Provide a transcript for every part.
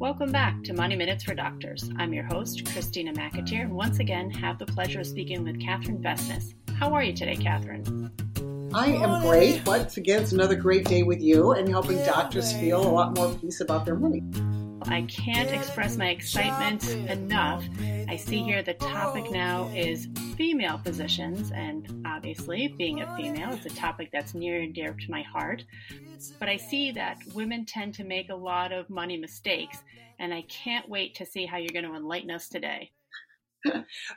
Welcome back to Money Minutes for Doctors. I'm your host, Christina McAteer, and once again have the pleasure of speaking with Catherine Vestnes. How are you today, Catherine? I am great. Once again, it's another great day with you and helping doctors feel a lot more peace about their money. I can't express my excitement enough. I see here the topic now is female physicians, and obviously, being a female is a topic that's near and dear to my heart. But I see that women tend to make a lot of money mistakes, and I can't wait to see how you're going to enlighten us today.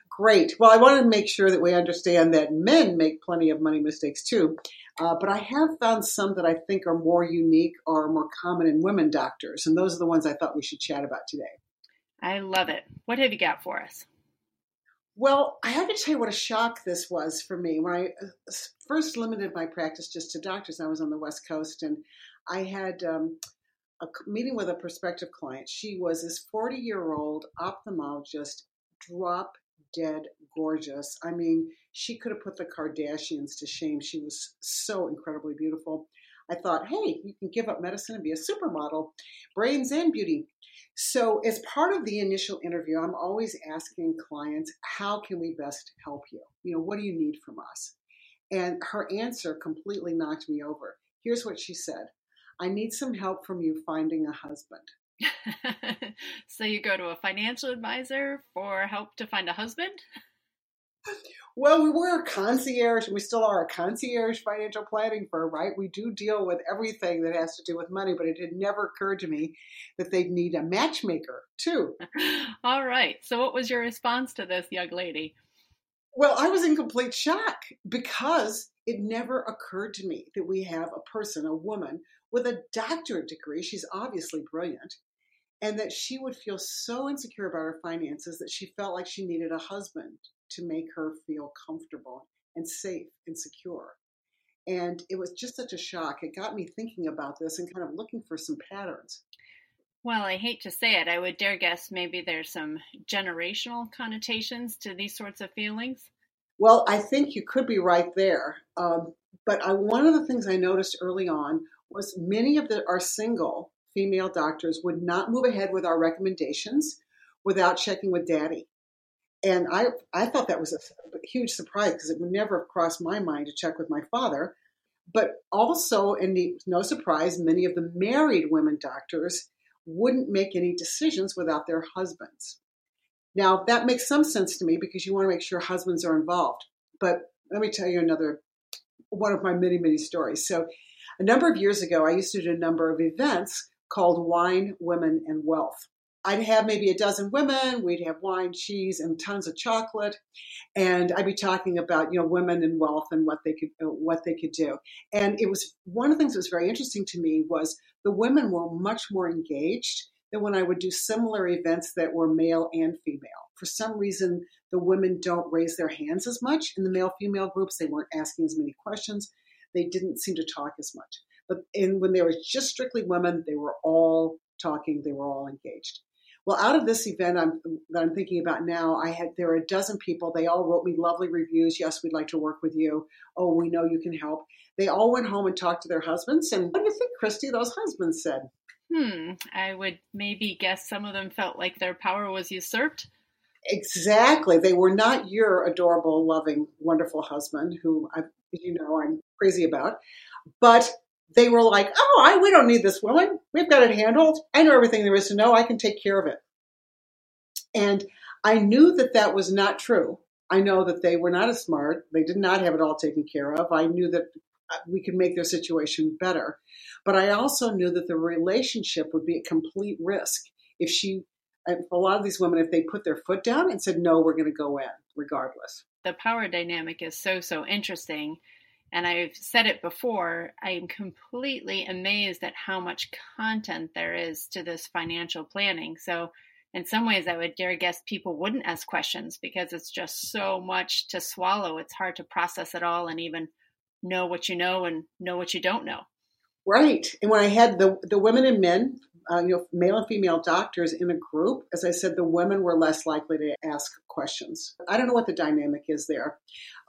Great. Well, I want to make sure that we understand that men make plenty of money mistakes too. Uh, but I have found some that I think are more unique or more common in women doctors. And those are the ones I thought we should chat about today. I love it. What have you got for us? Well, I have to tell you what a shock this was for me. When I uh, first limited my practice just to doctors, I was on the West Coast and I had um, a meeting with a prospective client. She was this 40 year old ophthalmologist, drop dead gorgeous. I mean, she could have put the Kardashians to shame. She was so incredibly beautiful. I thought, hey, you can give up medicine and be a supermodel, brains and beauty. So, as part of the initial interview, I'm always asking clients, how can we best help you? You know, what do you need from us? And her answer completely knocked me over. Here's what she said I need some help from you finding a husband. so, you go to a financial advisor for help to find a husband? Well, we were a concierge, and we still are a concierge financial planning firm, right? We do deal with everything that has to do with money, but it had never occurred to me that they'd need a matchmaker too. All right. So, what was your response to this young lady? Well, I was in complete shock because it never occurred to me that we have a person, a woman, with a doctorate degree. She's obviously brilliant. And that she would feel so insecure about her finances that she felt like she needed a husband to make her feel comfortable and safe and secure. And it was just such a shock. It got me thinking about this and kind of looking for some patterns. Well, I hate to say it, I would dare guess maybe there's some generational connotations to these sorts of feelings. Well, I think you could be right there. Um, but I, one of the things I noticed early on was many of the, our single female doctors would not move ahead with our recommendations without checking with daddy. And I, I thought that was a, huge surprise because it would never have crossed my mind to check with my father. But also, and no surprise, many of the married women doctors wouldn't make any decisions without their husbands. Now, that makes some sense to me because you want to make sure husbands are involved. But let me tell you another one of my many, many stories. So, a number of years ago, I used to do a number of events called Wine, Women, and Wealth. I'd have maybe a dozen women. We'd have wine, cheese, and tons of chocolate, and I'd be talking about you know women and wealth and what they could uh, what they could do. And it was one of the things that was very interesting to me was the women were much more engaged than when I would do similar events that were male and female. For some reason, the women don't raise their hands as much in the male female groups. They weren't asking as many questions. They didn't seem to talk as much. But in, when they were just strictly women, they were all talking. They were all engaged. Well, out of this event I'm, that I'm thinking about now, I had there were a dozen people. They all wrote me lovely reviews. Yes, we'd like to work with you. Oh, we know you can help. They all went home and talked to their husbands. And what do you think, Christy? Those husbands said. Hmm. I would maybe guess some of them felt like their power was usurped. Exactly. They were not your adorable, loving, wonderful husband, who I, you know, I'm crazy about, but they were like, "Oh, I, we don't need this woman. We've got it handled. I know everything there is to know. I can take care of it." And I knew that that was not true. I know that they were not as smart. They did not have it all taken care of. I knew that uh, we could make their situation better. But I also knew that the relationship would be a complete risk if she, a lot of these women, if they put their foot down and said, no, we're going to go in regardless. The power dynamic is so, so interesting and I've said it before, I am completely amazed at how much content there is to this financial planning. So, in some ways, I would dare guess people wouldn't ask questions because it's just so much to swallow. It's hard to process it all and even know what you know and know what you don't know. Right. And when I had the the women and men uh, you know, male and female doctors in a group, as I said, the women were less likely to ask questions. I don't know what the dynamic is there,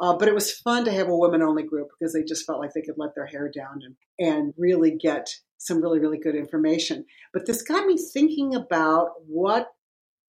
uh, but it was fun to have a women only group because they just felt like they could let their hair down and, and really get some really, really good information. But this got me thinking about what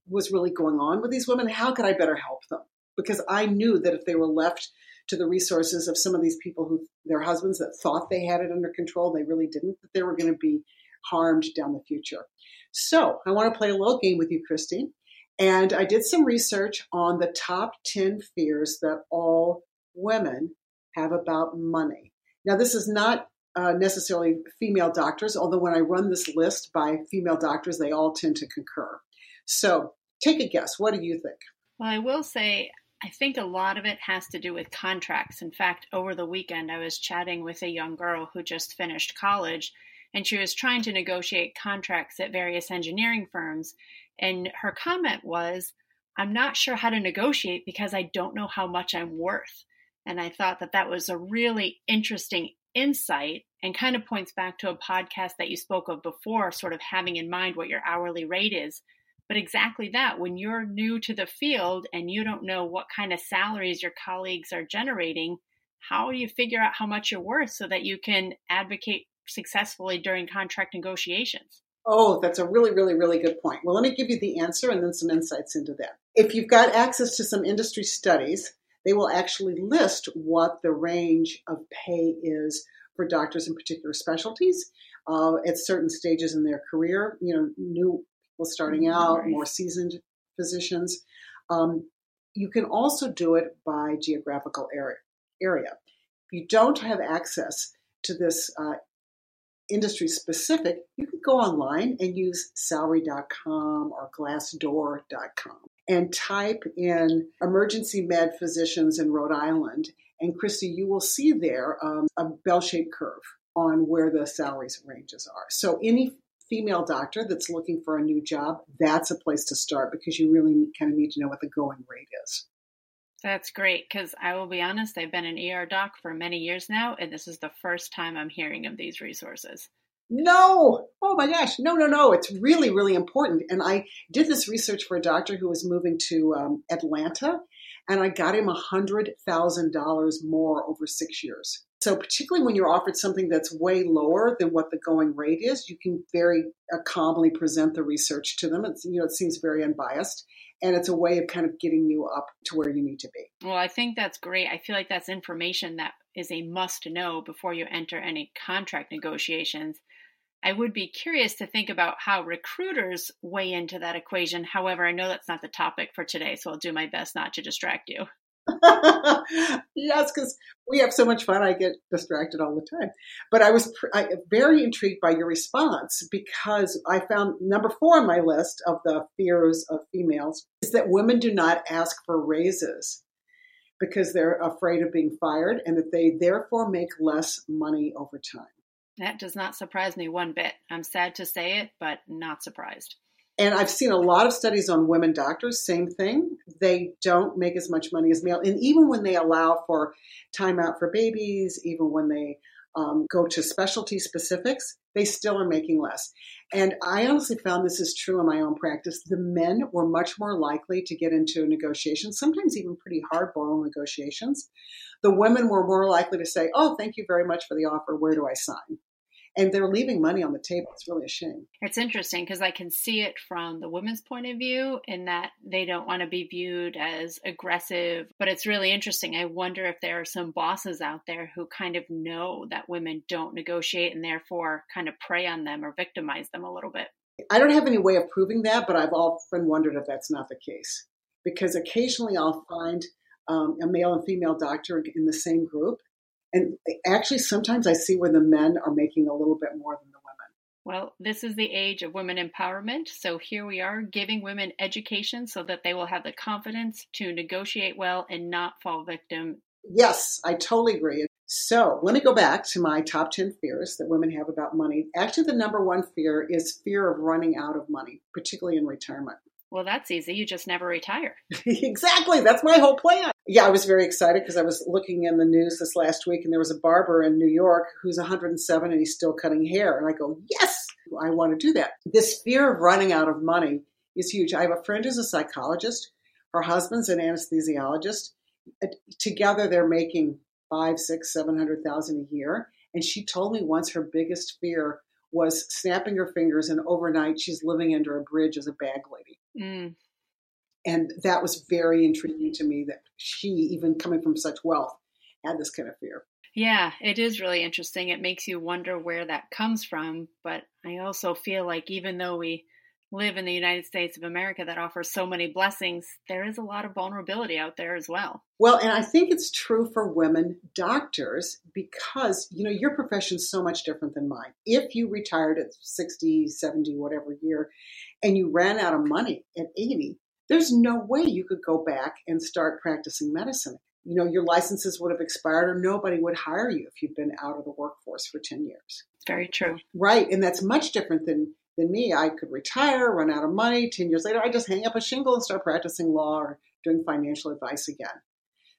was really going on with these women. How could I better help them? Because I knew that if they were left to the resources of some of these people who their husbands that thought they had it under control, they really didn't, that they were going to be harmed down the future. So I want to play a little game with you, Christine. And I did some research on the top 10 fears that all women have about money. Now, this is not uh, necessarily female doctors, although when I run this list by female doctors, they all tend to concur. So take a guess. What do you think? Well, I will say, I think a lot of it has to do with contracts. In fact, over the weekend, I was chatting with a young girl who just finished college, and she was trying to negotiate contracts at various engineering firms. And her comment was, I'm not sure how to negotiate because I don't know how much I'm worth. And I thought that that was a really interesting insight and kind of points back to a podcast that you spoke of before, sort of having in mind what your hourly rate is. But exactly that, when you're new to the field and you don't know what kind of salaries your colleagues are generating, how do you figure out how much you're worth so that you can advocate successfully during contract negotiations? Oh, that's a really, really, really good point. Well, let me give you the answer and then some insights into that. If you've got access to some industry studies, they will actually list what the range of pay is for doctors in particular specialties uh, at certain stages in their career. You know, new people starting mm-hmm. out, more seasoned physicians. Um, you can also do it by geographical area. area. If you don't have access to this uh, industry specific, you can go online and use salary.com or glassdoor.com and type in emergency med physicians in Rhode Island. And Christy, you will see there um, a bell shaped curve on where the salaries ranges are. So any female doctor that's looking for a new job, that's a place to start because you really kind of need to know what the going rate is. That's great because I will be honest, I've been an ER doc for many years now, and this is the first time I'm hearing of these resources. No. Oh my gosh. No, no, no. It's really, really important. And I did this research for a doctor who was moving to um, Atlanta, and I got him $100,000 more over six years. So, particularly when you're offered something that's way lower than what the going rate is, you can very uh, calmly present the research to them. It's, you know, it seems very unbiased and it's a way of kind of getting you up to where you need to be. Well, I think that's great. I feel like that's information that is a must know before you enter any contract negotiations. I would be curious to think about how recruiters weigh into that equation. However, I know that's not the topic for today, so I'll do my best not to distract you. yes, because we have so much fun. I get distracted all the time. But I was pr- I, very intrigued by your response because I found number four on my list of the fears of females is that women do not ask for raises because they're afraid of being fired and that they therefore make less money over time. That does not surprise me one bit. I'm sad to say it, but not surprised. And I've seen a lot of studies on women doctors, same thing. They don't make as much money as male. And even when they allow for time out for babies, even when they um, go to specialty specifics, they still are making less. And I honestly found this is true in my own practice. The men were much more likely to get into negotiations, sometimes even pretty hardball negotiations. The women were more likely to say, Oh, thank you very much for the offer. Where do I sign? And they're leaving money on the table. It's really a shame. It's interesting because I can see it from the women's point of view in that they don't want to be viewed as aggressive. But it's really interesting. I wonder if there are some bosses out there who kind of know that women don't negotiate and therefore kind of prey on them or victimize them a little bit. I don't have any way of proving that, but I've often wondered if that's not the case. Because occasionally I'll find um, a male and female doctor in the same group, and actually, sometimes I see where the men are making a little bit more than the women. Well, this is the age of women empowerment. So here we are giving women education so that they will have the confidence to negotiate well and not fall victim. Yes, I totally agree. So let me go back to my top 10 fears that women have about money. Actually, the number one fear is fear of running out of money, particularly in retirement. Well, that's easy. You just never retire. exactly. That's my whole plan. Yeah, I was very excited because I was looking in the news this last week and there was a barber in New York who's 107 and he's still cutting hair. And I go, yes, I want to do that. This fear of running out of money is huge. I have a friend who's a psychologist. Her husband's an anesthesiologist. Together, they're making five, six, seven hundred thousand a year. And she told me once her biggest fear was snapping her fingers, and overnight she's living under a bridge as a bag lady. Mm. And that was very intriguing to me that she, even coming from such wealth, had this kind of fear. Yeah, it is really interesting. It makes you wonder where that comes from. But I also feel like even though we live in the United States of America that offers so many blessings, there is a lot of vulnerability out there as well. Well, and I think it's true for women doctors because, you know, your profession's so much different than mine. If you retired at 60, 70, whatever year, and you ran out of money at 80, there's no way you could go back and start practicing medicine. You know, your licenses would have expired or nobody would hire you if you've been out of the workforce for 10 years. Very true. Right. And that's much different than than me. I could retire, run out of money. 10 years later, I just hang up a shingle and start practicing law or doing financial advice again.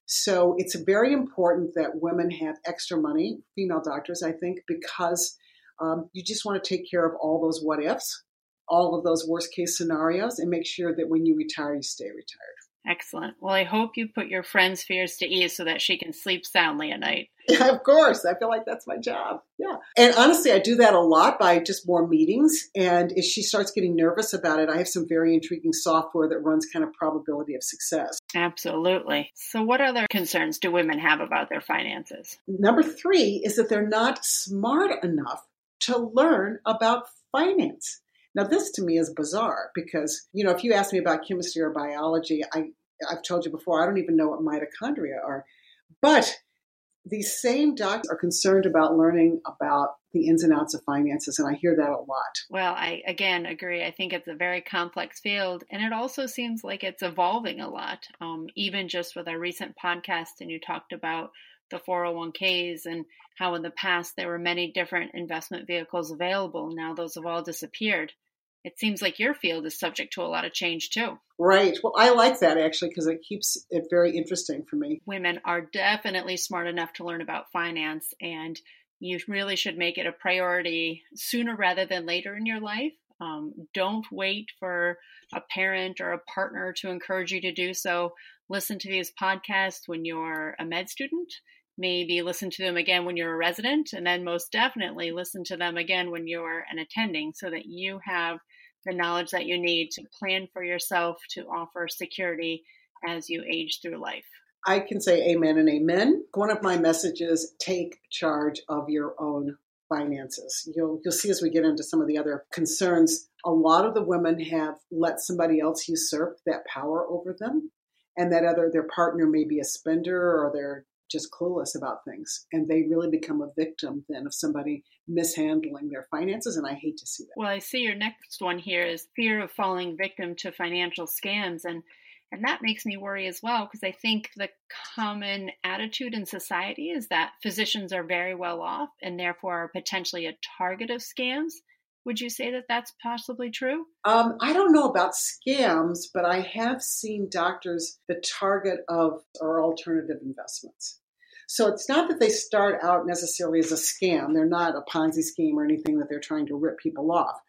So it's very important that women have extra money, female doctors, I think, because um, you just want to take care of all those what ifs, all of those worst case scenarios, and make sure that when you retire, you stay retired. Excellent. Well, I hope you put your friend's fears to ease so that she can sleep soundly at night. Yeah, of course. I feel like that's my job. Yeah. And honestly, I do that a lot by just more meetings. And if she starts getting nervous about it, I have some very intriguing software that runs kind of probability of success. Absolutely. So, what other concerns do women have about their finances? Number three is that they're not smart enough to learn about finance. Now, this to me is bizarre because, you know, if you ask me about chemistry or biology, I, I've told you before, I don't even know what mitochondria are. But these same docs are concerned about learning about the ins and outs of finances, and I hear that a lot. Well, I again agree. I think it's a very complex field, and it also seems like it's evolving a lot. Um, even just with our recent podcast, and you talked about the 401ks and how in the past there were many different investment vehicles available. Now those have all disappeared it seems like your field is subject to a lot of change too. Right. Well, I like that actually because it keeps it very interesting for me. Women are definitely smart enough to learn about finance, and you really should make it a priority sooner rather than later in your life. Um, don't wait for a parent or a partner to encourage you to do so. Listen to these podcasts when you're a med student maybe listen to them again when you're a resident, and then most definitely listen to them again when you're an attending so that you have the knowledge that you need to plan for yourself to offer security as you age through life. I can say amen and amen. One of my messages take charge of your own finances. You'll you'll see as we get into some of the other concerns, a lot of the women have let somebody else usurp that power over them and that other their partner may be a spender or they're just clueless about things and they really become a victim then of somebody mishandling their finances and i hate to see that. Well i see your next one here is fear of falling victim to financial scams and and that makes me worry as well because i think the common attitude in society is that physicians are very well off and therefore are potentially a target of scams would you say that that's possibly true? Um, I don't know about scams, but I have seen doctors the target of our alternative investments. So it's not that they start out necessarily as a scam. They're not a Ponzi scheme or anything that they're trying to rip people off.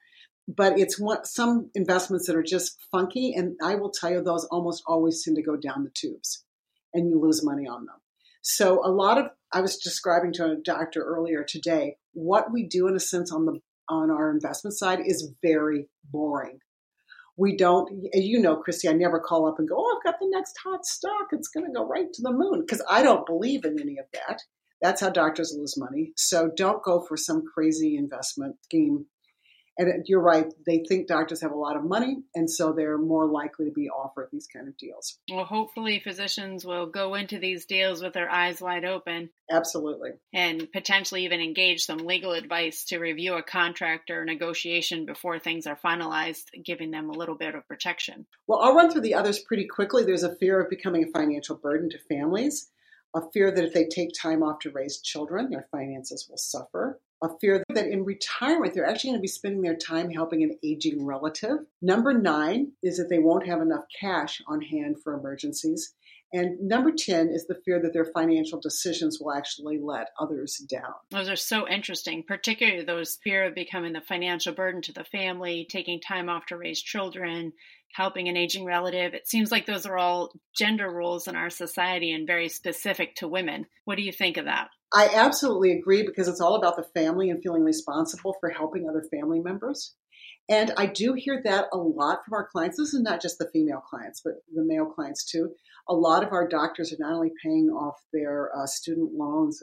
But it's what some investments that are just funky, and I will tell you, those almost always tend to go down the tubes, and you lose money on them. So a lot of I was describing to a doctor earlier today what we do in a sense on the on our investment side is very boring. We don't, you know, Christy, I never call up and go, oh, I've got the next hot stock. It's going to go right to the moon because I don't believe in any of that. That's how doctors lose money. So don't go for some crazy investment scheme and you're right, they think doctors have a lot of money, and so they're more likely to be offered these kind of deals. Well, hopefully, physicians will go into these deals with their eyes wide open. Absolutely. And potentially even engage some legal advice to review a contract or negotiation before things are finalized, giving them a little bit of protection. Well, I'll run through the others pretty quickly. There's a fear of becoming a financial burden to families a fear that if they take time off to raise children, their finances will suffer, a fear that in retirement they're actually going to be spending their time helping an aging relative. Number nine is that they won't have enough cash on hand for emergencies. And number 10 is the fear that their financial decisions will actually let others down. Those are so interesting, particularly those fear of becoming the financial burden to the family, taking time off to raise children, helping an aging relative. It seems like those are all gender roles in our society and very specific to women. What do you think of that? I absolutely agree because it's all about the family and feeling responsible for helping other family members. And I do hear that a lot from our clients. This is not just the female clients, but the male clients too. A lot of our doctors are not only paying off their uh, student loans,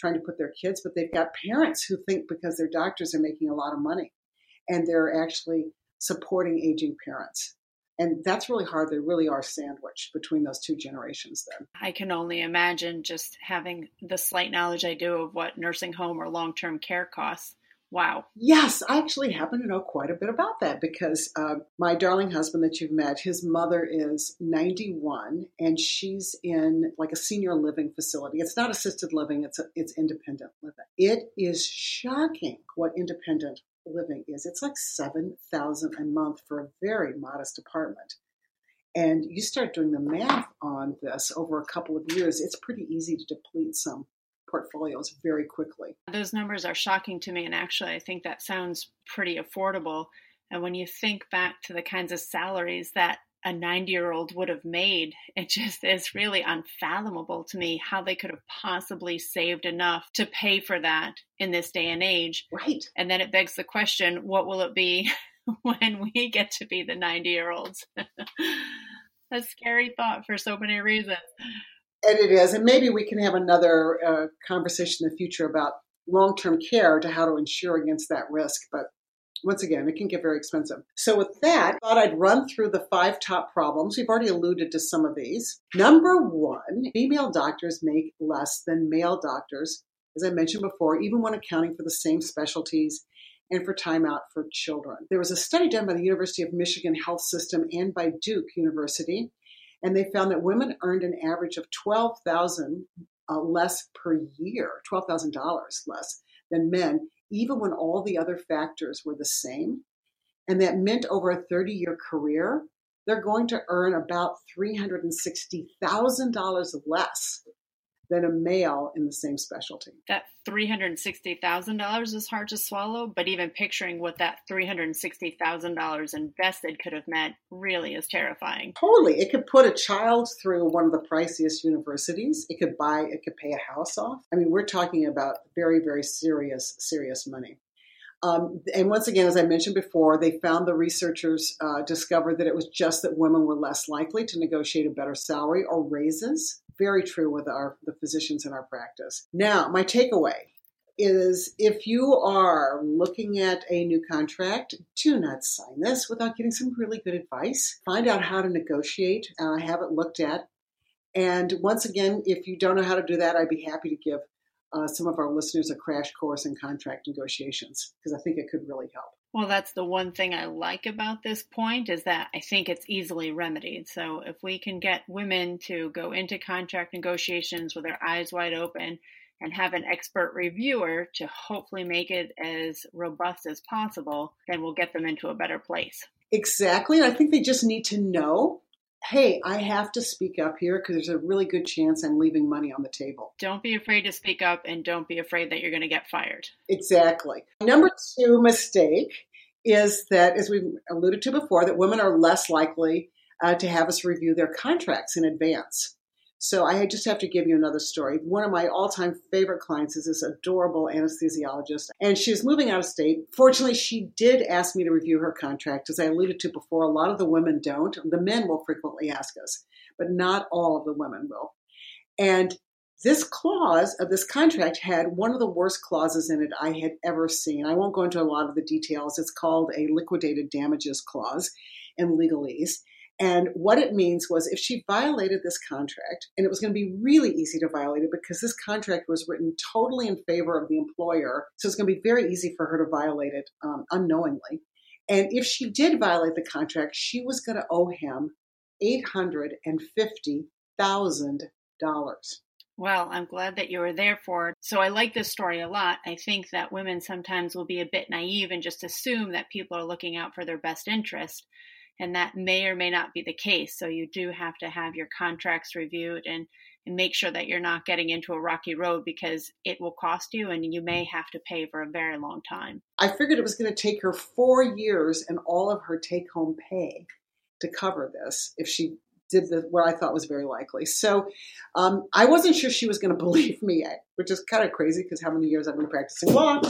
trying to put their kids, but they've got parents who think because their doctors are making a lot of money and they're actually supporting aging parents. And that's really hard. They really are sandwiched between those two generations then. I can only imagine just having the slight knowledge I do of what nursing home or long term care costs Wow. Yes, I actually happen to know quite a bit about that because uh, my darling husband that you've met, his mother is 91 and she's in like a senior living facility. It's not assisted living, it's a, it's independent living. It is shocking what independent living is. It's like 7,000 a month for a very modest apartment. And you start doing the math on this over a couple of years, it's pretty easy to deplete some portfolios very quickly. Those numbers are shocking to me, and actually, I think that sounds pretty affordable. And when you think back to the kinds of salaries that a 90 year old would have made, it just is really unfathomable to me how they could have possibly saved enough to pay for that in this day and age. Right. And then it begs the question what will it be when we get to be the 90 year olds? a scary thought for so many reasons. And it is. And maybe we can have another uh, conversation in the future about long term care to how to insure against that risk. But once again, it can get very expensive. So, with that, I thought I'd run through the five top problems. We've already alluded to some of these. Number one female doctors make less than male doctors, as I mentioned before, even when accounting for the same specialties and for time out for children. There was a study done by the University of Michigan Health System and by Duke University and they found that women earned an average of twelve thousand uh, less per year, twelve thousand dollars less than men, even when all the other factors were the same. And that meant over a 30 year career, they're going to earn about $360,000 less than a male in the same specialty. That $360,000 is hard to swallow, but even picturing what that $360,000 invested could have meant really is terrifying. Totally. It could put a child through one of the priciest universities. It could buy, it could pay a house off. I mean, we're talking about very, very serious, serious money. Um, and once again, as I mentioned before, they found the researchers uh, discovered that it was just that women were less likely to negotiate a better salary or raises very true with our the physicians in our practice. Now, my takeaway is if you are looking at a new contract, do not sign this without getting some really good advice. Find out how to negotiate, uh, have it looked at. And once again, if you don't know how to do that, I'd be happy to give uh, some of our listeners a crash course in contract negotiations because I think it could really help. Well, that's the one thing I like about this point is that I think it's easily remedied. So if we can get women to go into contract negotiations with their eyes wide open and have an expert reviewer to hopefully make it as robust as possible, then we'll get them into a better place. Exactly. And I think they just need to know hey, I have to speak up here because there's a really good chance I'm leaving money on the table. Don't be afraid to speak up and don't be afraid that you're going to get fired. Exactly. Number two mistake is that, as we alluded to before, that women are less likely uh, to have us review their contracts in advance. So I just have to give you another story. One of my all-time favorite clients is this adorable anesthesiologist, and she's moving out of state. Fortunately, she did ask me to review her contract. As I alluded to before, a lot of the women don't. The men will frequently ask us, but not all of the women will. And this clause of this contract had one of the worst clauses in it I had ever seen. I won't go into a lot of the details. It's called a liquidated damages clause in legalese. And what it means was if she violated this contract, and it was going to be really easy to violate it because this contract was written totally in favor of the employer. So it's going to be very easy for her to violate it um, unknowingly. And if she did violate the contract, she was going to owe him $850,000. Well, I'm glad that you were there for it. So I like this story a lot. I think that women sometimes will be a bit naive and just assume that people are looking out for their best interest and that may or may not be the case. So you do have to have your contracts reviewed and, and make sure that you're not getting into a rocky road because it will cost you and you may have to pay for a very long time. I figured it was going to take her four years and all of her take home pay to cover this if she did the, what I thought was very likely. So um, I wasn't sure she was going to believe me, which is kind of crazy because how many years I've been practicing law.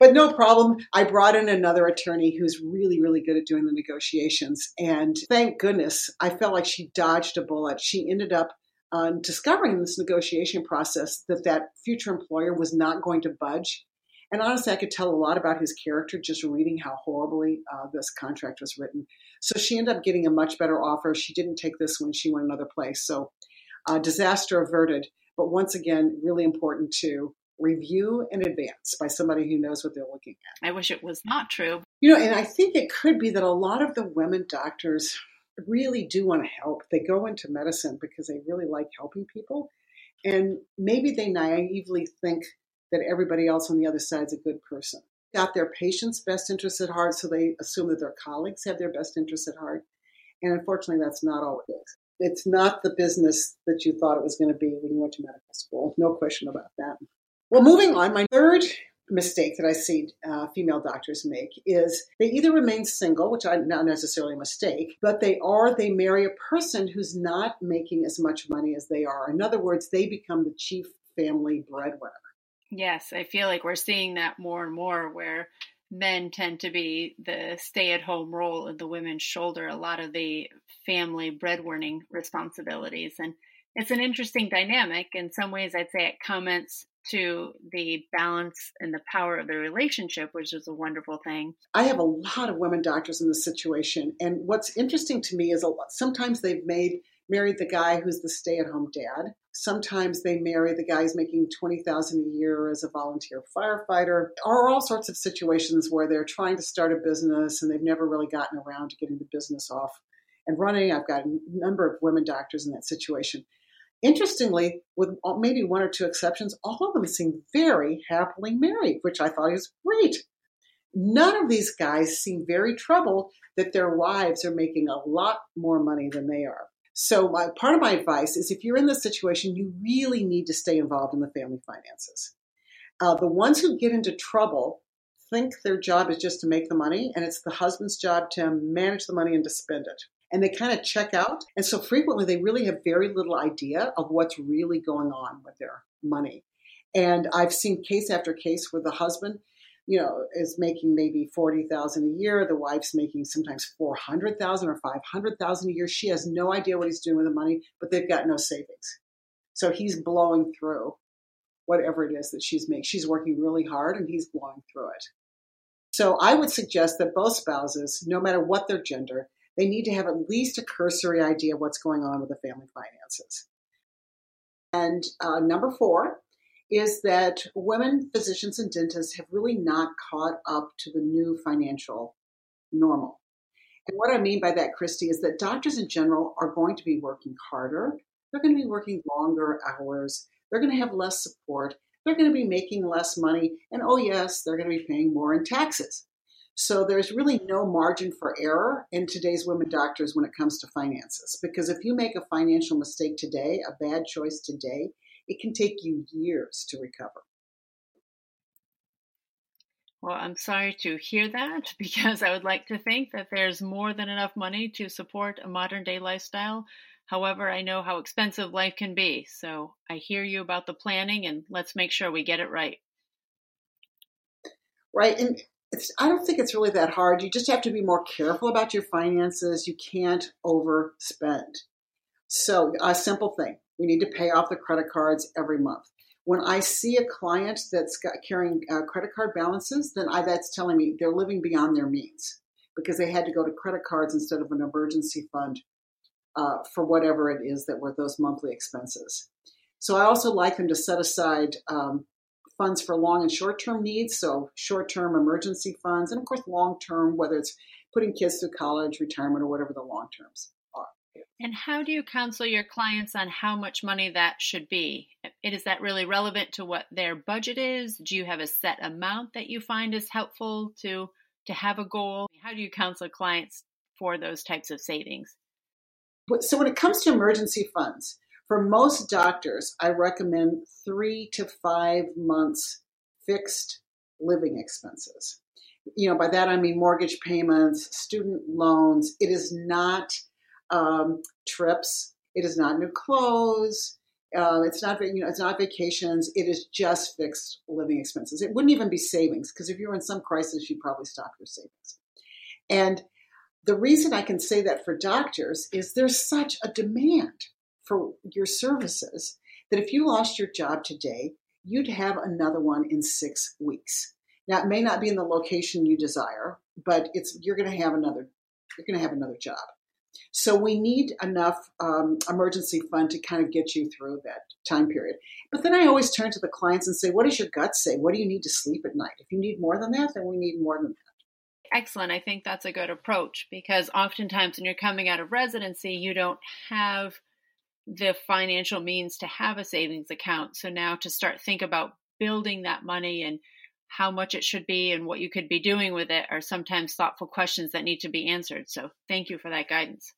But no problem. I brought in another attorney who's really, really good at doing the negotiations. And thank goodness I felt like she dodged a bullet. She ended up um, discovering in this negotiation process that that future employer was not going to budge. And honestly, I could tell a lot about his character just reading how horribly uh, this contract was written. So she ended up getting a much better offer. She didn't take this one, she went another place. So uh, disaster averted. But once again, really important to review in advance by somebody who knows what they're looking at. I wish it was not true. You know, and I think it could be that a lot of the women doctors really do want to help. They go into medicine because they really like helping people. And maybe they naively think that everybody else on the other side is a good person. Got their patient's best interest at heart, so they assume that their colleagues have their best interest at heart. And unfortunately, that's not always. It's not the business that you thought it was going to be when you went to medical school. No question about that. Well, moving on, my third mistake that I see uh, female doctors make is they either remain single, which is not necessarily a mistake, but they are they marry a person who's not making as much money as they are. In other words, they become the chief family breadwinner. Yes, I feel like we're seeing that more and more where men tend to be the stay at home role and the women shoulder a lot of the family breadwinning responsibilities. And it's an interesting dynamic. In some ways, I'd say it comments to the balance and the power of the relationship, which is a wonderful thing. I have a lot of women doctors in this situation. And what's interesting to me is a lot, sometimes they've made married the guy who's the stay-at-home dad. Sometimes they marry the guy's making twenty thousand a year as a volunteer firefighter. Or all sorts of situations where they're trying to start a business and they've never really gotten around to getting the business off and running. I've got a number of women doctors in that situation. Interestingly, with maybe one or two exceptions, all of them seem very happily married, which I thought is great. None of these guys seem very troubled that their wives are making a lot more money than they are. So, my, part of my advice is if you're in this situation, you really need to stay involved in the family finances. Uh, the ones who get into trouble think their job is just to make the money, and it's the husband's job to manage the money and to spend it. And they kind of check out. And so frequently they really have very little idea of what's really going on with their money. And I've seen case after case where the husband you know, is making maybe 40,000 a year. The wife's making sometimes 400,000 or 500,000 a year. She has no idea what he's doing with the money, but they've got no savings. So he's blowing through whatever it is that she's making. She's working really hard and he's blowing through it. So I would suggest that both spouses, no matter what their gender, they need to have at least a cursory idea of what's going on with the family finances. And uh, number four, is that women physicians and dentists have really not caught up to the new financial normal. And what I mean by that, Christy, is that doctors in general are going to be working harder. They're going to be working longer hours. They're going to have less support. They're going to be making less money. And oh, yes, they're going to be paying more in taxes. So there's really no margin for error in today's women doctors when it comes to finances. Because if you make a financial mistake today, a bad choice today, it can take you years to recover. Well, I'm sorry to hear that because I would like to think that there's more than enough money to support a modern day lifestyle. However, I know how expensive life can be. So I hear you about the planning and let's make sure we get it right. Right. And I don't think it's really that hard. You just have to be more careful about your finances. You can't overspend. So, a simple thing we need to pay off the credit cards every month. When I see a client that's got, carrying uh, credit card balances, then I, that's telling me they're living beyond their means because they had to go to credit cards instead of an emergency fund uh, for whatever it is that were those monthly expenses. So I also like them to set aside um, funds for long and short term needs. So short term emergency funds, and of course long term, whether it's putting kids through college, retirement, or whatever the long terms. And how do you counsel your clients on how much money that should be? Is that really relevant to what their budget is? Do you have a set amount that you find is helpful to to have a goal? How do you counsel clients for those types of savings? So when it comes to emergency funds, for most doctors, I recommend 3 to 5 months fixed living expenses. You know, by that I mean mortgage payments, student loans. It is not um, trips. It is not new clothes. Uh, it's not you know it's not vacations. It is just fixed living expenses. It wouldn't even be savings because if you're in some crisis, you'd probably stop your savings. And the reason I can say that for doctors is there's such a demand for your services that if you lost your job today, you'd have another one in six weeks. Now it may not be in the location you desire, but it's you're going to have another you're going to have another job. So we need enough um, emergency fund to kind of get you through that time period. But then I always turn to the clients and say, what does your gut say? What do you need to sleep at night? If you need more than that, then we need more than that. Excellent. I think that's a good approach because oftentimes when you're coming out of residency, you don't have the financial means to have a savings account. So now to start think about building that money and how much it should be and what you could be doing with it are sometimes thoughtful questions that need to be answered. So, thank you for that guidance.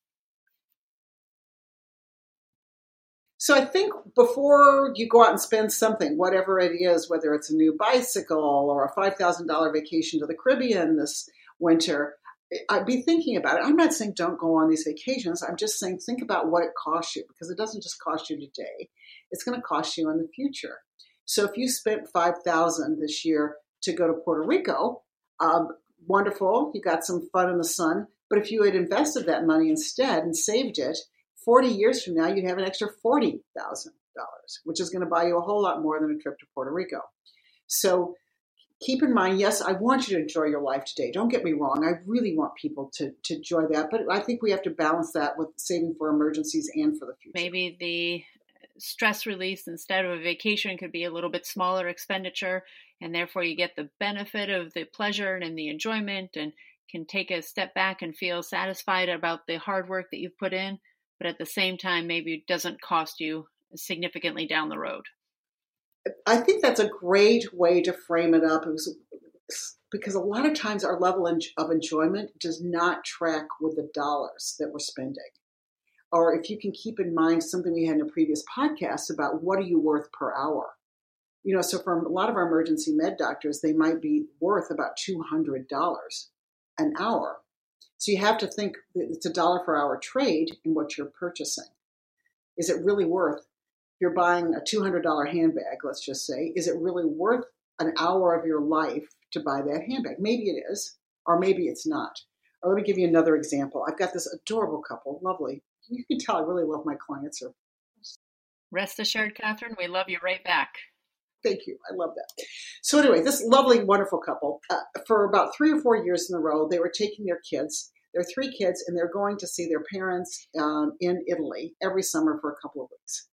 So, I think before you go out and spend something, whatever it is, whether it's a new bicycle or a $5,000 vacation to the Caribbean this winter, I'd be thinking about it. I'm not saying don't go on these vacations. I'm just saying think about what it costs you because it doesn't just cost you today, it's going to cost you in the future. So if you spent 5000 this year to go to Puerto Rico. Um, wonderful, you got some fun in the sun. But if you had invested that money instead and saved it, 40 years from now, you'd have an extra $40,000, which is going to buy you a whole lot more than a trip to Puerto Rico. So keep in mind, yes, I want you to enjoy your life today. Don't get me wrong. I really want people to, to enjoy that. But I think we have to balance that with saving for emergencies and for the future. Maybe the stress release instead of a vacation could be a little bit smaller expenditure and therefore you get the benefit of the pleasure and the enjoyment and can take a step back and feel satisfied about the hard work that you've put in but at the same time maybe it doesn't cost you significantly down the road. I think that's a great way to frame it up because a lot of times our level of enjoyment does not track with the dollars that we're spending. Or if you can keep in mind something we had in a previous podcast about what are you worth per hour you know, so for a lot of our emergency med doctors, they might be worth about $200 an hour. So you have to think it's a dollar per hour trade in what you're purchasing. Is it really worth, you're buying a $200 handbag, let's just say, is it really worth an hour of your life to buy that handbag? Maybe it is, or maybe it's not. Or let me give you another example. I've got this adorable couple, lovely. You can tell I really love my clients. Rest assured, Catherine, we love you right back. Thank you. I love that. So anyway, this lovely, wonderful couple, uh, for about three or four years in a row, they were taking their kids, their three kids, and they're going to see their parents um, in Italy every summer for a couple of weeks.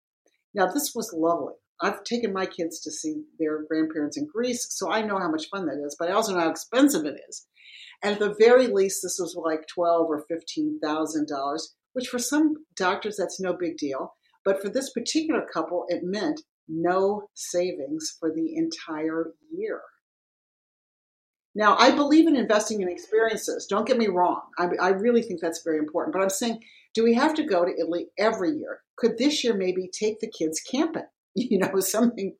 Now, this was lovely. I've taken my kids to see their grandparents in Greece, so I know how much fun that is, but I also know how expensive it is. And at the very least, this was like twelve or fifteen thousand dollars, which for some doctors that's no big deal. But for this particular couple, it meant no savings for the entire year. Now, I believe in investing in experiences. Don't get me wrong. I, I, really think that's very important. But I'm saying, do we have to go to Italy every year? Could this year maybe take the kids camping? You know, something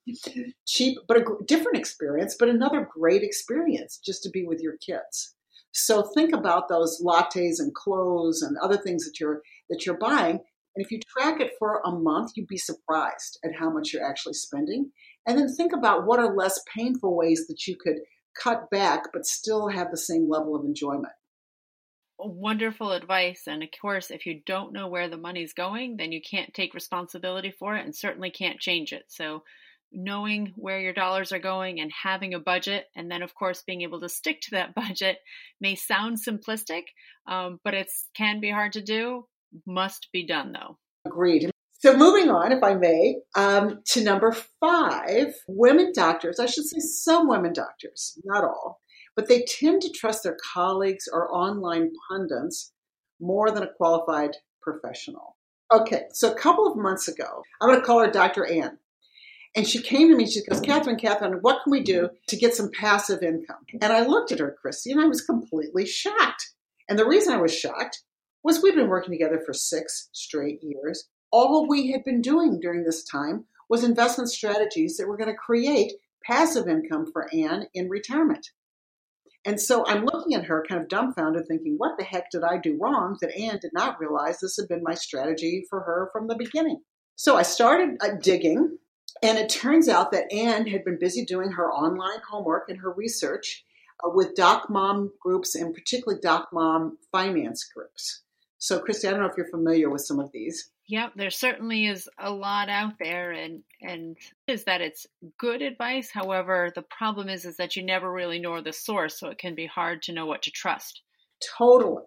cheap, but a different experience, but another great experience just to be with your kids. So think about those lattes and clothes and other things that you're that you're buying and if you track it for a month, you'd be surprised at how much you're actually spending. And then think about what are less painful ways that you could cut back but still have the same level of enjoyment. Wonderful advice. And of course, if you don't know where the money's going, then you can't take responsibility for it and certainly can't change it. So, knowing where your dollars are going and having a budget, and then, of course, being able to stick to that budget may sound simplistic, um, but it can be hard to do must be done, though. Agreed. So, moving on, if I may, um, to number five women doctors, I should say some women doctors, not all, but they tend to trust their colleagues or online pundits more than a qualified professional. Okay, so a couple of months ago, I'm going to call her Dr. Ann. And she came to me, she goes, Catherine, Catherine, what can we do to get some passive income? And I looked at her, Christy, and I was completely shocked. And the reason I was shocked was we've been working together for six straight years. All we had been doing during this time was investment strategies that were going to create passive income for Anne in retirement. And so I'm looking at her kind of dumbfounded, thinking, what the heck did I do wrong that Anne did not realize this had been my strategy for her from the beginning? So I started uh, digging, and it turns out that Anne had been busy doing her online homework and her research uh, with Doc Mom groups and particularly Doc Mom finance groups. So, Christy, I don't know if you're familiar with some of these. Yep, there certainly is a lot out there, and and is that it's good advice. However, the problem is is that you never really know the source, so it can be hard to know what to trust. Totally,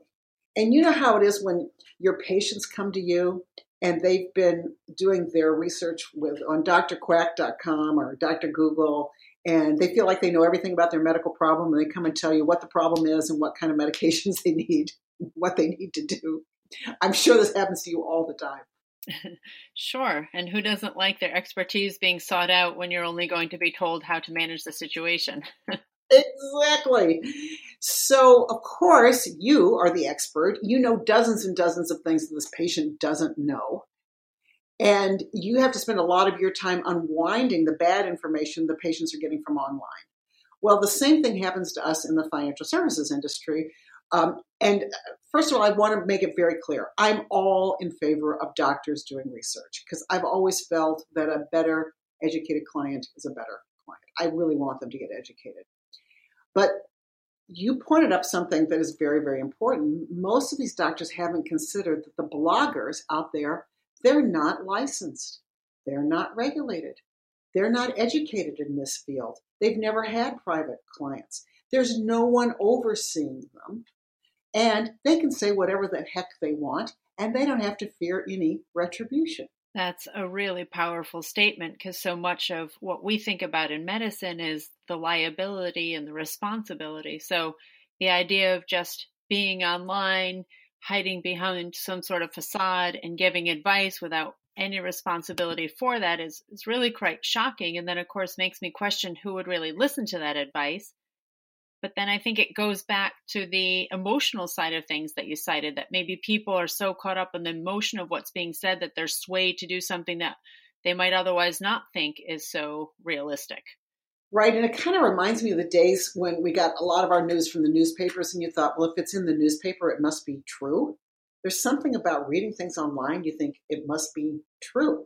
and you know how it is when your patients come to you and they've been doing their research with on drquack.com or Dr. Google, and they feel like they know everything about their medical problem, and they come and tell you what the problem is and what kind of medications they need what they need to do. I'm sure this happens to you all the time. sure. And who doesn't like their expertise being sought out when you're only going to be told how to manage the situation? exactly. So, of course, you are the expert. You know dozens and dozens of things that this patient doesn't know. And you have to spend a lot of your time unwinding the bad information the patients are getting from online. Well, the same thing happens to us in the financial services industry um, and uh, first of all, I want to make it very clear I'm all in favor of doctors doing research because I've always felt that a better educated client is a better client. I really want them to get educated. But you pointed up something that is very, very important. Most of these doctors haven't considered that the bloggers out there, they're not licensed, they're not regulated, they're not educated in this field. They've never had private clients. There's no one overseeing them. And they can say whatever the heck they want, and they don't have to fear any retribution. That's a really powerful statement because so much of what we think about in medicine is the liability and the responsibility. So the idea of just being online, hiding behind some sort of facade and giving advice without any responsibility for that is, is really quite shocking. And then, of course, makes me question who would really listen to that advice but then I think it goes back to the emotional side of things that you cited that maybe people are so caught up in the emotion of what's being said that they're swayed to do something that they might otherwise not think is so realistic. Right. And it kind of reminds me of the days when we got a lot of our news from the newspapers, and you thought, well, if it's in the newspaper, it must be true. There's something about reading things online, you think it must be true.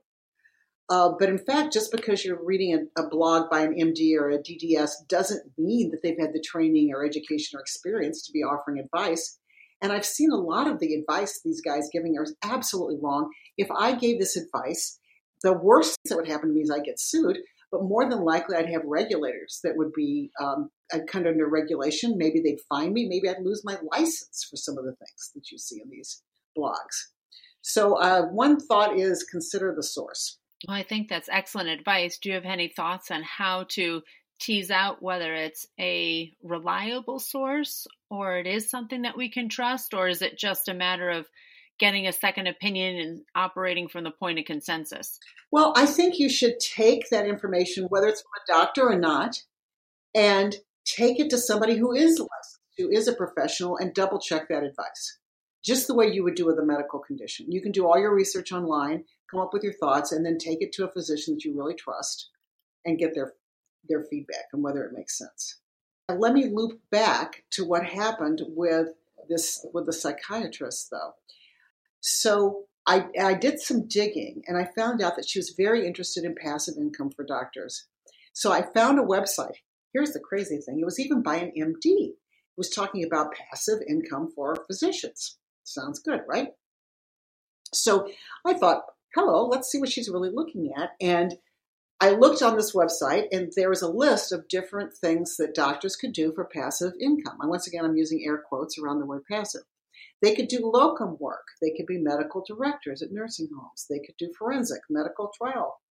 Uh, but in fact, just because you're reading a, a, blog by an MD or a DDS doesn't mean that they've had the training or education or experience to be offering advice. And I've seen a lot of the advice these guys giving are absolutely wrong. If I gave this advice, the worst that would happen to me is I get sued. But more than likely, I'd have regulators that would be um, kind of under regulation. Maybe they'd fine me. Maybe I'd lose my license for some of the things that you see in these blogs. So, uh, one thought is consider the source. Well, I think that's excellent advice. Do you have any thoughts on how to tease out whether it's a reliable source or it is something that we can trust, or is it just a matter of getting a second opinion and operating from the point of consensus? Well, I think you should take that information, whether it's from a doctor or not, and take it to somebody who is licensed, who is a professional, and double check that advice. Just the way you would do with a medical condition. You can do all your research online come up with your thoughts, and then take it to a physician that you really trust and get their their feedback and whether it makes sense. Let me loop back to what happened with this with the psychiatrist though. So I, I did some digging and I found out that she was very interested in passive income for doctors. So I found a website. Here's the crazy thing. It was even by an MD. It was talking about passive income for physicians. Sounds good, right? So I thought, hello, let's see what she's really looking at. And I looked on this website and there was a list of different things that doctors could do for passive income. And once again, I'm using air quotes around the word passive. They could do locum work. They could be medical directors at nursing homes. They could do forensic medical trial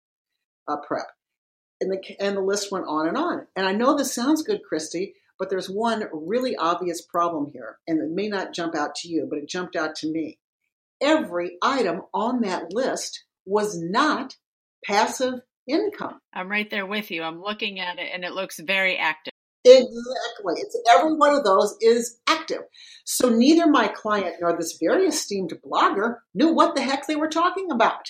uh, prep. And the, and the list went on and on. And I know this sounds good, Christy, but there's one really obvious problem here. And it may not jump out to you, but it jumped out to me every item on that list was not passive income. I'm right there with you. I'm looking at it and it looks very active. Exactly. It's every one of those is active. So neither my client nor this very esteemed blogger knew what the heck they were talking about.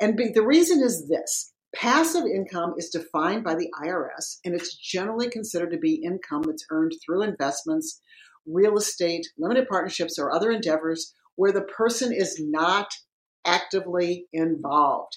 And the reason is this. Passive income is defined by the IRS and it's generally considered to be income that's earned through investments, real estate, limited partnerships, or other endeavors where the person is not actively involved.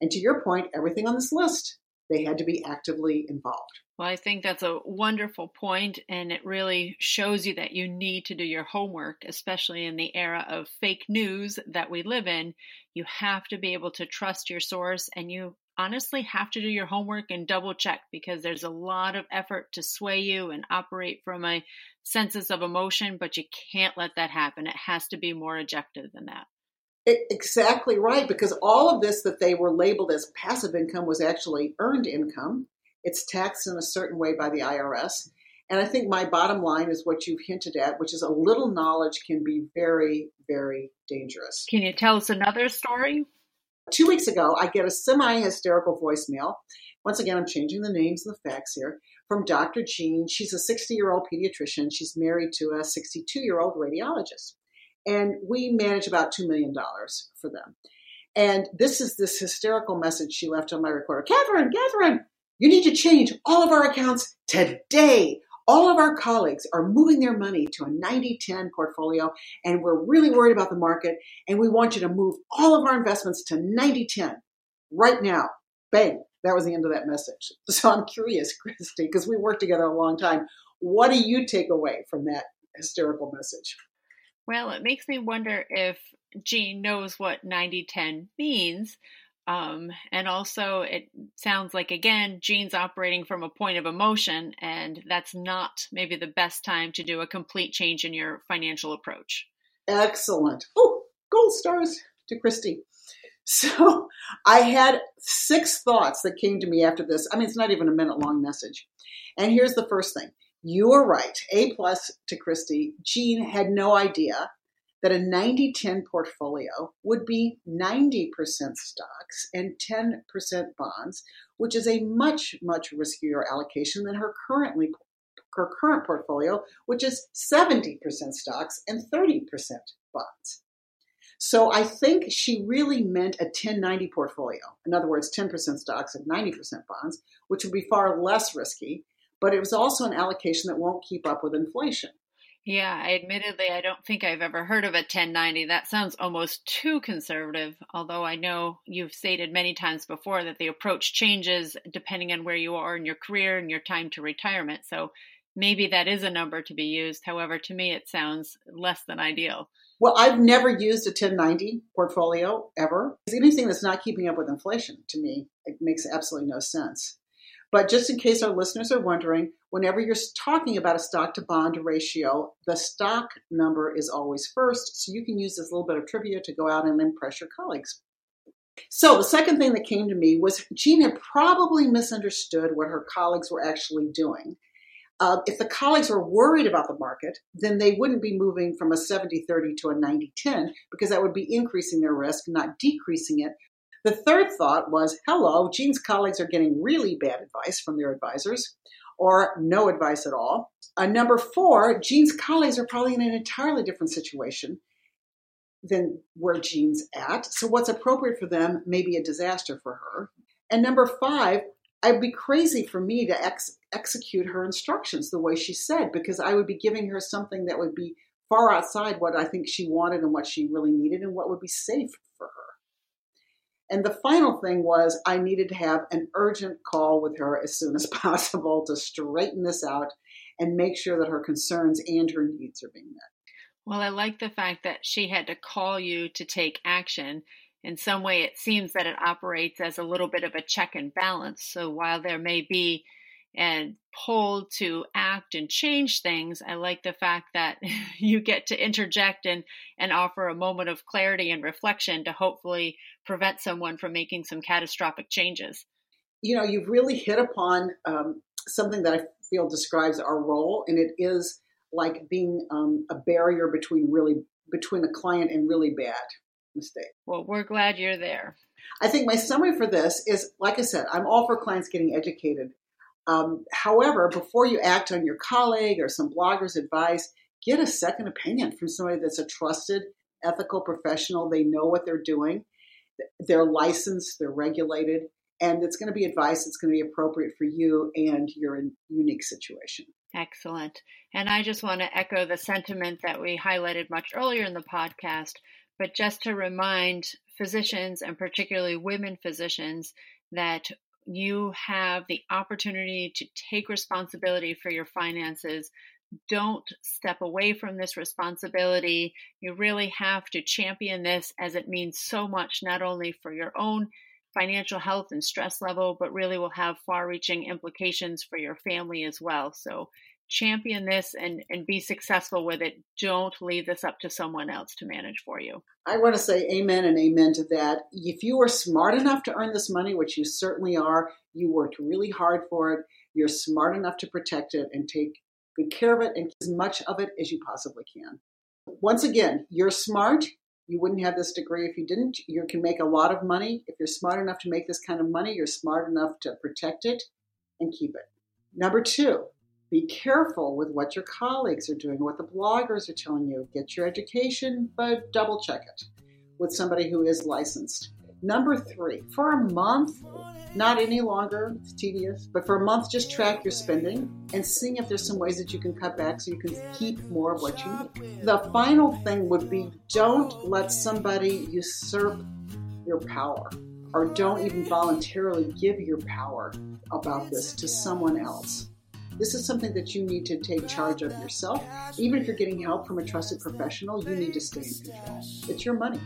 And to your point, everything on this list, they had to be actively involved. Well, I think that's a wonderful point, and it really shows you that you need to do your homework, especially in the era of fake news that we live in. You have to be able to trust your source, and you honestly have to do your homework and double check because there's a lot of effort to sway you and operate from a senses of emotion, but you can't let that happen. It has to be more objective than that. It, exactly right, because all of this that they were labeled as passive income was actually earned income. It's taxed in a certain way by the IRS. And I think my bottom line is what you've hinted at, which is a little knowledge can be very, very dangerous. Can you tell us another story? Two weeks ago, I get a semi hysterical voicemail. Once again, I'm changing the names and the facts here from Dr. Jean. She's a 60 year old pediatrician. She's married to a 62 year old radiologist. And we manage about $2 million for them. And this is this hysterical message she left on my recorder Catherine, Catherine, you need to change all of our accounts today. All of our colleagues are moving their money to a 90 10 portfolio, and we're really worried about the market. And we want you to move all of our investments to 90 10 right now. Bang. That was the end of that message. So I'm curious, Christy, because we worked together a long time. What do you take away from that hysterical message? Well, it makes me wonder if Jean knows what 90 10 means um, and also, it sounds like, again, Jean's operating from a point of emotion, and that's not maybe the best time to do a complete change in your financial approach. Excellent. Oh, gold stars to Christy. So I had six thoughts that came to me after this. I mean, it's not even a minute long message. And here's the first thing. You are right. A plus to Christy. Jean had no idea that a 90 10 portfolio would be 90% stocks and 10% bonds, which is a much, much riskier allocation than her currently her current portfolio, which is 70% stocks and 30% bonds. So I think she really meant a 1090 portfolio. In other words, 10% stocks and 90% bonds, which would be far less risky, but it was also an allocation that won't keep up with inflation. Yeah, I admittedly I don't think I've ever heard of a 1090. That sounds almost too conservative, although I know you've stated many times before that the approach changes depending on where you are in your career and your time to retirement. So maybe that is a number to be used. However, to me it sounds less than ideal. Well, I've never used a 1090 portfolio ever. Anything that's not keeping up with inflation to me, it makes absolutely no sense. But just in case our listeners are wondering, whenever you're talking about a stock to bond ratio, the stock number is always first. So you can use this little bit of trivia to go out and impress your colleagues. So the second thing that came to me was Jean had probably misunderstood what her colleagues were actually doing. Uh, if the colleagues were worried about the market, then they wouldn't be moving from a 70 30 to a 90 10 because that would be increasing their risk, not decreasing it, the third thought was hello, Jean's colleagues are getting really bad advice from their advisors, or no advice at all. Uh, number four, Jean's colleagues are probably in an entirely different situation than where Jean's at. So, what's appropriate for them may be a disaster for her. And number five, I'd be crazy for me to ex- execute her instructions the way she said, because I would be giving her something that would be far outside what I think she wanted and what she really needed and what would be safe. And the final thing was I needed to have an urgent call with her as soon as possible to straighten this out and make sure that her concerns and her needs are being met. Well, I like the fact that she had to call you to take action. In some way, it seems that it operates as a little bit of a check and balance. So while there may be and pull to act and change things, I like the fact that you get to interject and, and offer a moment of clarity and reflection to hopefully prevent someone from making some catastrophic changes. You know, you've really hit upon um, something that I feel describes our role, and it is like being um, a barrier between really between a client and really bad mistake. Well, we're glad you're there. I think my summary for this is, like I said, I'm all for clients getting educated um, however, before you act on your colleague or some blogger's advice, get a second opinion from somebody that's a trusted, ethical professional. They know what they're doing, they're licensed, they're regulated, and it's going to be advice that's going to be appropriate for you and your unique situation. Excellent. And I just want to echo the sentiment that we highlighted much earlier in the podcast, but just to remind physicians and particularly women physicians that you have the opportunity to take responsibility for your finances. Don't step away from this responsibility. You really have to champion this as it means so much, not only for your own financial health and stress level, but really will have far reaching implications for your family as well. So champion this and, and be successful with it. Don't leave this up to someone else to manage for you. I want to say amen and amen to that. If you are smart enough to earn this money, which you certainly are, you worked really hard for it, you're smart enough to protect it and take good care of it and as much of it as you possibly can. Once again, you're smart, you wouldn't have this degree if you didn't. You can make a lot of money. If you're smart enough to make this kind of money, you're smart enough to protect it and keep it. Number two, be careful with what your colleagues are doing, what the bloggers are telling you. Get your education, but double check it with somebody who is licensed. Number three, for a month, not any longer, it's tedious, but for a month, just track your spending and seeing if there's some ways that you can cut back so you can keep more of what you need. The final thing would be don't let somebody usurp your power or don't even voluntarily give your power about this to someone else. This is something that you need to take charge of yourself. Even if you're getting help from a trusted professional, you need to stay in control. It's your money.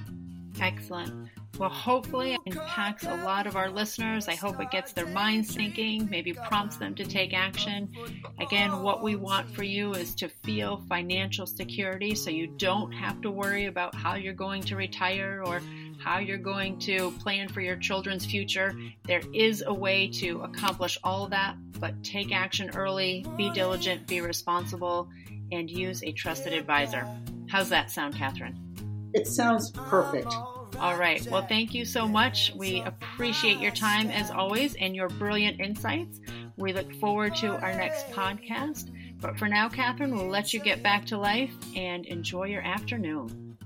Excellent. Well, hopefully, it impacts a lot of our listeners. I hope it gets their minds thinking, maybe prompts them to take action. Again, what we want for you is to feel financial security so you don't have to worry about how you're going to retire or how you're going to plan for your children's future. There is a way to accomplish all that, but take action early, be diligent, be responsible, and use a trusted advisor. How's that sound, Catherine? It sounds perfect. All right. Well, thank you so much. We appreciate your time as always and your brilliant insights. We look forward to our next podcast. But for now, Catherine, we'll let you get back to life and enjoy your afternoon.